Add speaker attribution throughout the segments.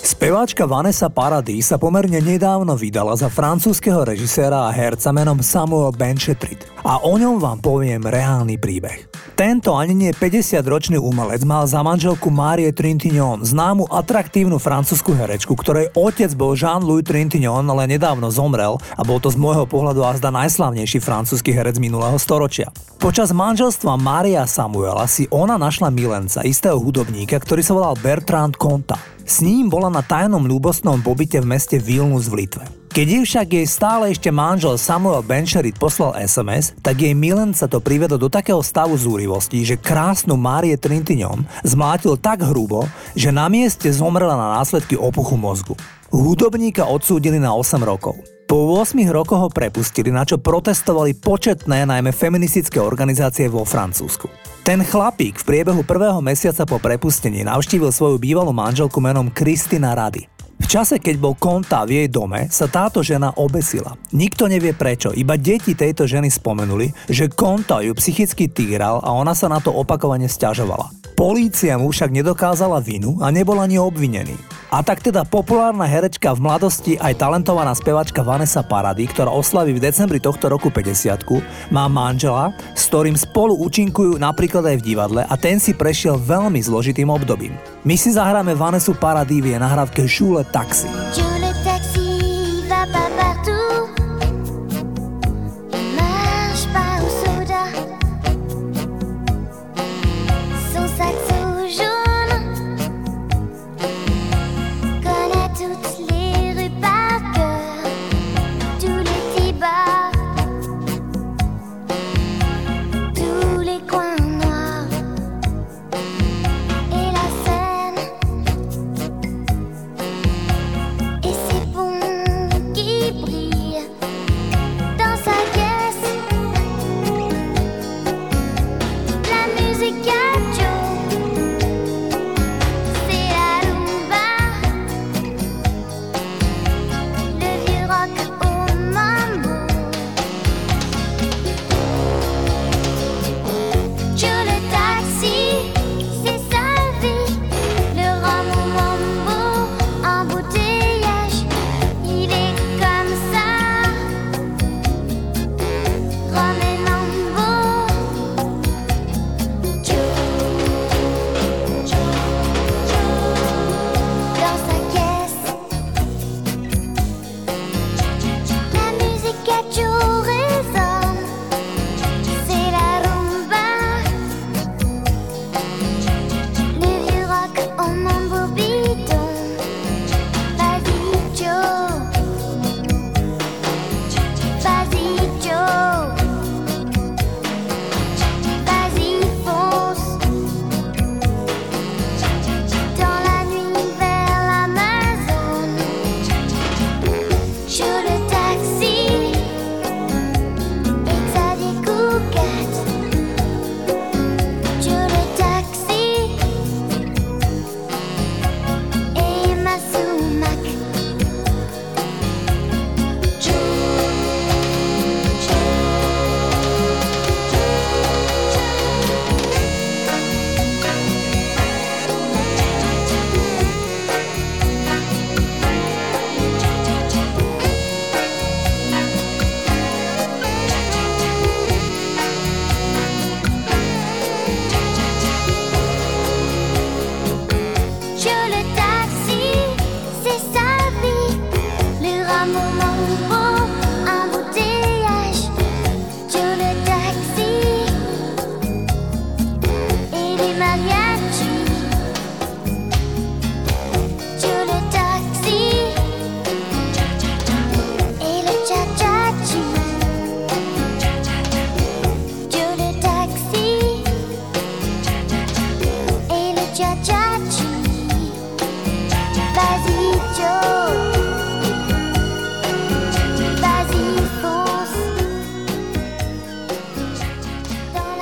Speaker 1: Speváčka Vanessa Paradis sa pomerne nedávno vydala za francúzského režiséra a herca menom Samuel Benchetrit. A o ňom vám poviem reálny príbeh. Tento ani nie 50-ročný umelec mal za manželku Márie Trintignant, známu atraktívnu francúzsku herečku, ktorej otec bol Jean-Louis Trintignant, ale nedávno zomrel a bol to z môjho pohľadu azda najslavnejší francúzsky herec minulého storočia. Počas manželstva Mária Samuela si ona našla milenca, istého hudobníka, ktorý sa volal Bertrand Conta. S ním bola na tajnom ľúbostnom pobyte v meste Vilnius v Litve. Keď jej však jej stále ešte manžel Samuel Bencherit poslal SMS, tak jej milenca to privedol do takého stavu zúrivosti, že krásnu Márie Trintiňom zmlátil tak hrubo, že na mieste zomrela na následky opuchu mozgu. Hudobníka odsúdili na 8 rokov. Po 8 rokoch ho prepustili, na čo protestovali početné, najmä feministické organizácie vo Francúzsku. Ten chlapík v priebehu prvého mesiaca po prepustení navštívil svoju bývalú manželku menom Kristina Rady. V čase, keď bol konta v jej dome, sa táto žena obesila. Nikto nevie prečo, iba deti tejto ženy spomenuli, že konta ju psychicky týral a ona sa na to opakovane stiažovala. Polícia mu však nedokázala vinu a nebol ani obvinený. A tak teda populárna herečka v mladosti aj talentovaná spevačka Vanessa Paradis, ktorá oslaví v decembri tohto roku 50 má manžela, s ktorým spolu účinkujú napríklad aj v divadle a ten si prešiel veľmi zložitým obdobím. My si zahráme Vanessu Paradis v nahrávke Žule Taxi.
Speaker 2: Žule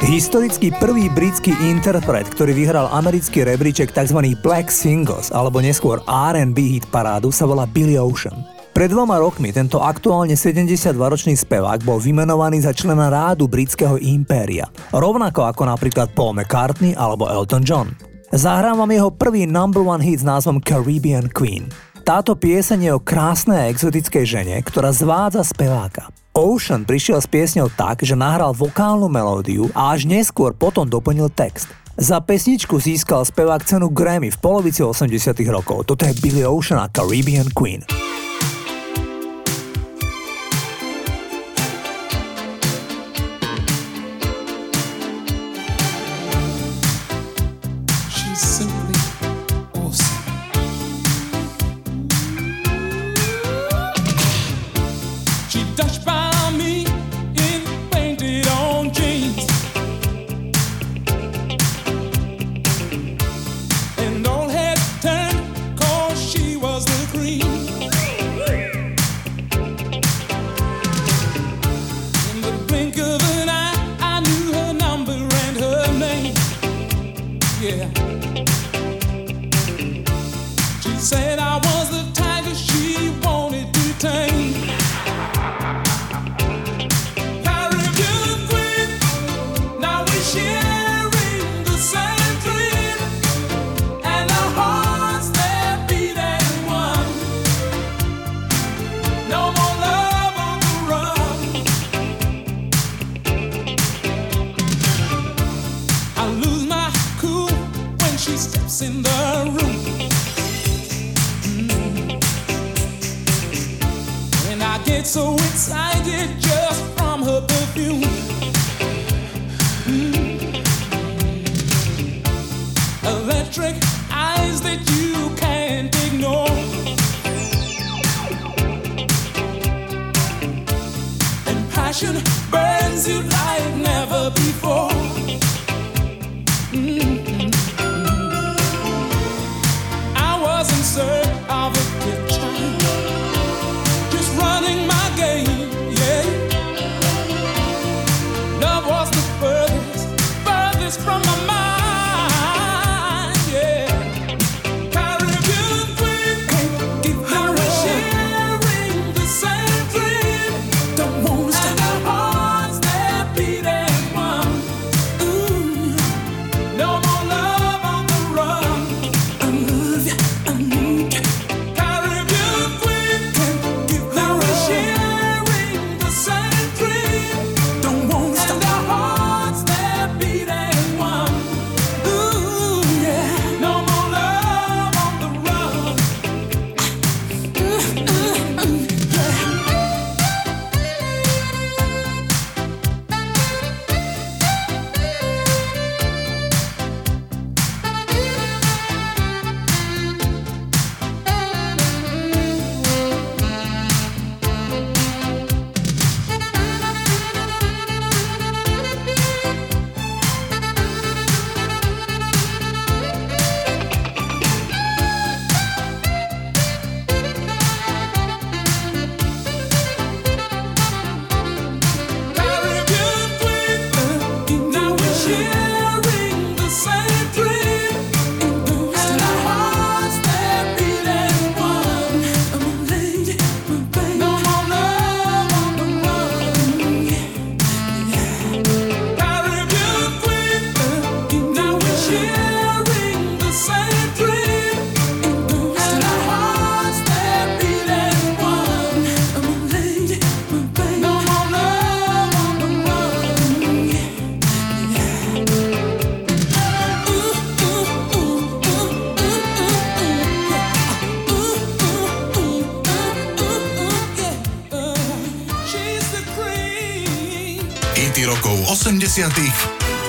Speaker 1: Historický prvý britský interpret, ktorý vyhral americký rebríček tzv. Black Singles alebo neskôr R&B hit parádu sa volá Billy Ocean.
Speaker 3: Pred dvoma rokmi tento aktuálne 72-ročný spevák bol vymenovaný za člena rádu britského impéria, rovnako ako napríklad Paul McCartney alebo Elton John. Zahrám jeho prvý number one hit s názvom Caribbean Queen. Táto pieseň je o krásnej a exotickej žene, ktorá zvádza speváka. Ocean prišiel s piesňou tak, že nahral vokálnu melódiu a až neskôr potom doplnil text. Za pesničku získal spevák cenu Grammy v polovici 80 rokov. Toto je Billy Ocean a Caribbean Queen. passion burns you like never before.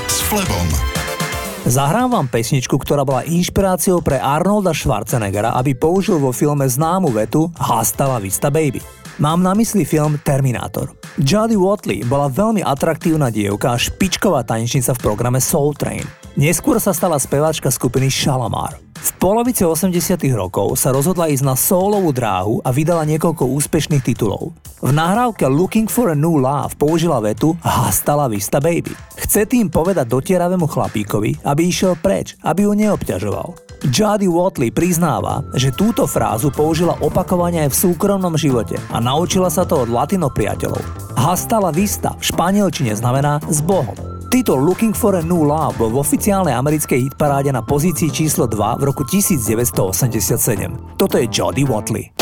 Speaker 4: S Flebom.
Speaker 3: Zahrám vám pesničku, ktorá bola inšpiráciou pre Arnolda Schwarzeneggera, aby použil vo filme známu vetu Hasta la vista baby. Mám na mysli film Terminátor. Jodie Watley bola veľmi atraktívna dievka a špičková tanečnica v programe Soul Train. Neskôr sa stala speváčka skupiny Shalamar. V polovici 80 rokov sa rozhodla ísť na solovú dráhu a vydala niekoľko úspešných titulov. V nahrávke Looking for a New Love použila vetu Hasta la vista baby. Chce tým povedať dotieravému chlapíkovi, aby išiel preč, aby ju neobťažoval.
Speaker 5: Jody Watley priznáva, že túto frázu použila opakovane aj v súkromnom živote a naučila sa to od latino priateľov. Hasta la vista v španielčine znamená s Bohom. Titul Looking for a New Love bol v oficiálnej americkej hitparáde na pozícii číslo 2 v roku 1987. Toto je Jody Watley.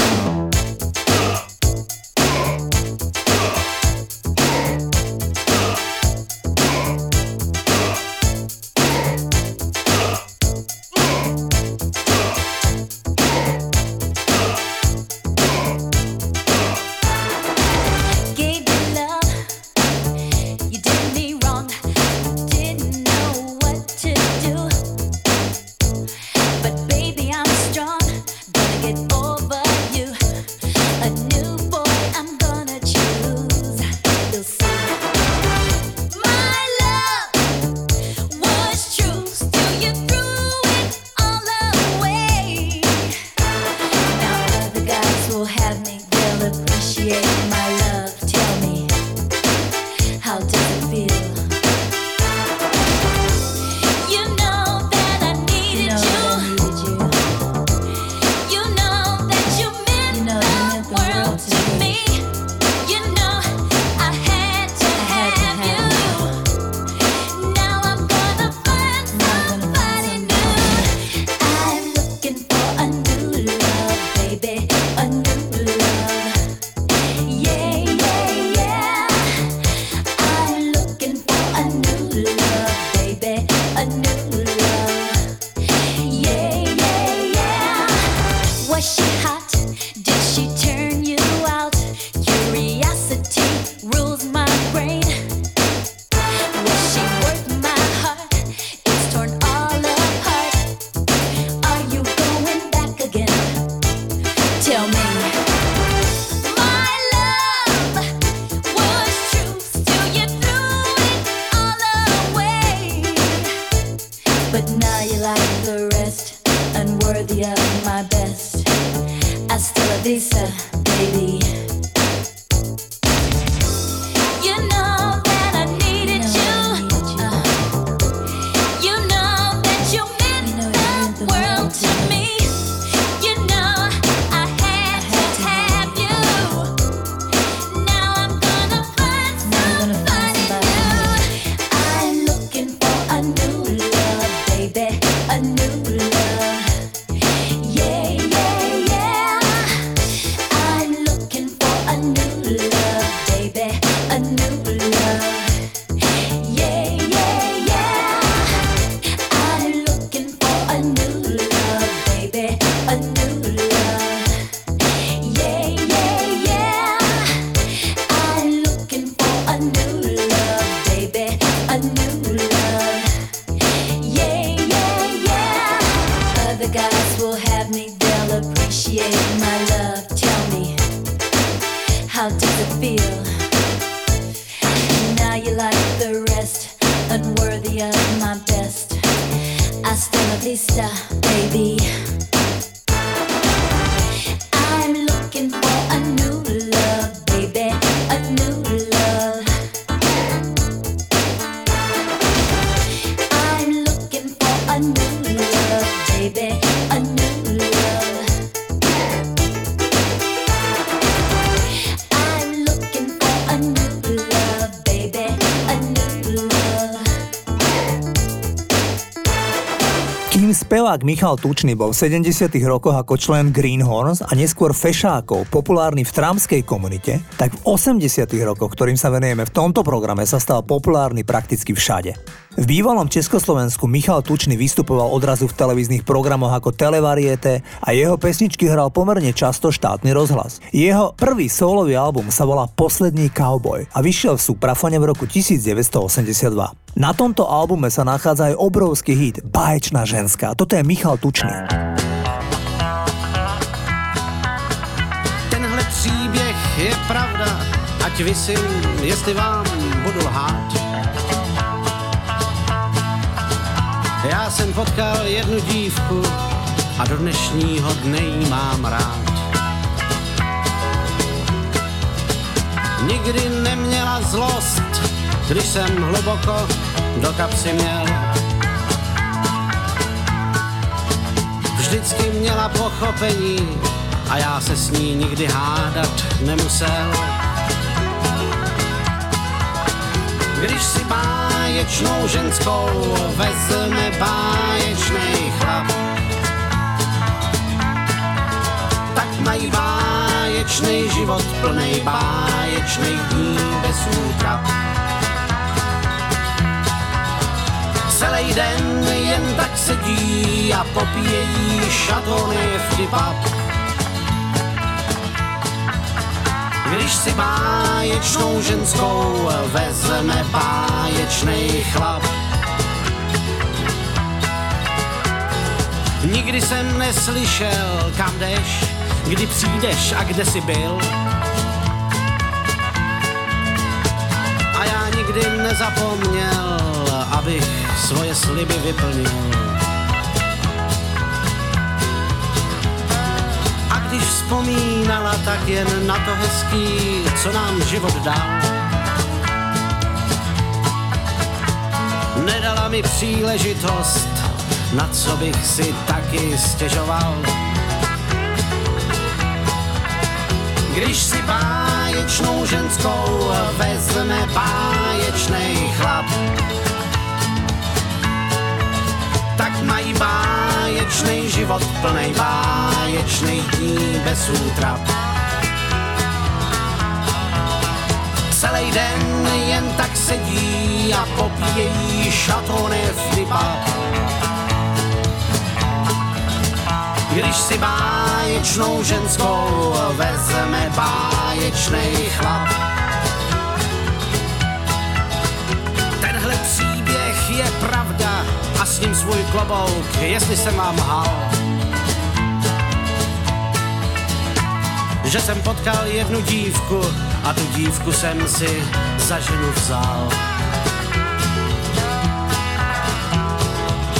Speaker 5: the Batista, baby. Spevák Michal Tučný bol v 70 rokoch ako člen Greenhorns a neskôr Fešákov, populárny v tramskej komunite, tak v 80 rokoch, ktorým sa venujeme v tomto programe, sa stal populárny prakticky všade. V bývalom Československu Michal Tučný vystupoval odrazu v televíznych programoch ako Televariete a jeho pesničky hral pomerne často štátny rozhlas. Jeho prvý solový album sa volá Posledný cowboy a vyšiel v Suprafone v roku 1982. Na tomto albume sa nachádza aj obrovský hit Báječná ženská. Toto je Michal Tučný.
Speaker 6: Tenhle příběh je pravda, ať vysím, jestli vám budu lhát. Já jsem potkal jednu dívku a do dnešního dne jí mám rád. Nikdy neměla zlost, když jsem hluboko do kapsy měl. vždycky měla pochopení a já se s ní nikdy hádat nemusel. Když si báječnou ženskou vezme báječný chlap, tak mají báječný život plný báječných dní bez útrap. Celý den jen tak sedí a popíjejí šatony v kebab. Když si báječnou ženskou vezme báječný chlap. Nikdy jsem neslyšel, kam jdeš, kdy přijdeš a kde jsi byl. A já nikdy nezapomněl, abych svoje sliby vyplnil. Když vzpomínala, tak jen na to hezký, co nám život dal. Nedala mi příležitost, na co bych si taky stěžoval. Když si báječnou ženskou život plnej báječných dní bez útrap. Celý den jen tak sedí a popíjejí šatony v typa. Když si báječnou ženskou vezme báječný chlap, je pravda a s ním svůj klobouk, jestli jsem vám hal. Že jsem potkal jednu dívku a tu dívku jsem si za ženu vzal.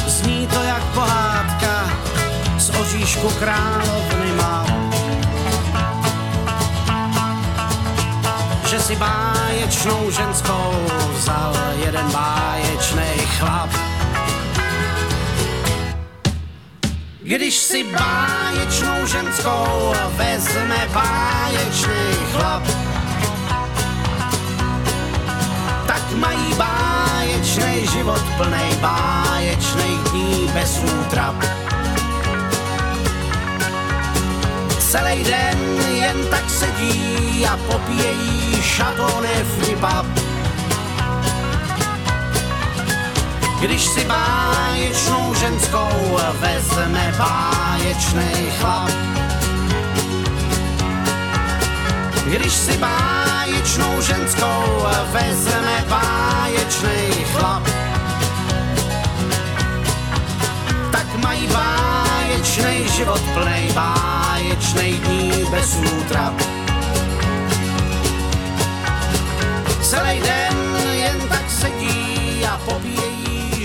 Speaker 6: Zní to jak pohádka z oříšku královny mám. že si báječnou ženskou vzal jeden báječný chlap. Když si báječnou ženskou vezme báječný chlap, tak mají báječný život plnej báječných dní bez útrap. Celý den jen tak sedí a popíjejí šatony v Když si báječnou ženskou vezme báječný chlap. Když si báječnou ženskou vezme báječný chlap. Tak mají báječný život plnej báječnej dní bez útrap. Celý den jen tak sedí a popíjejí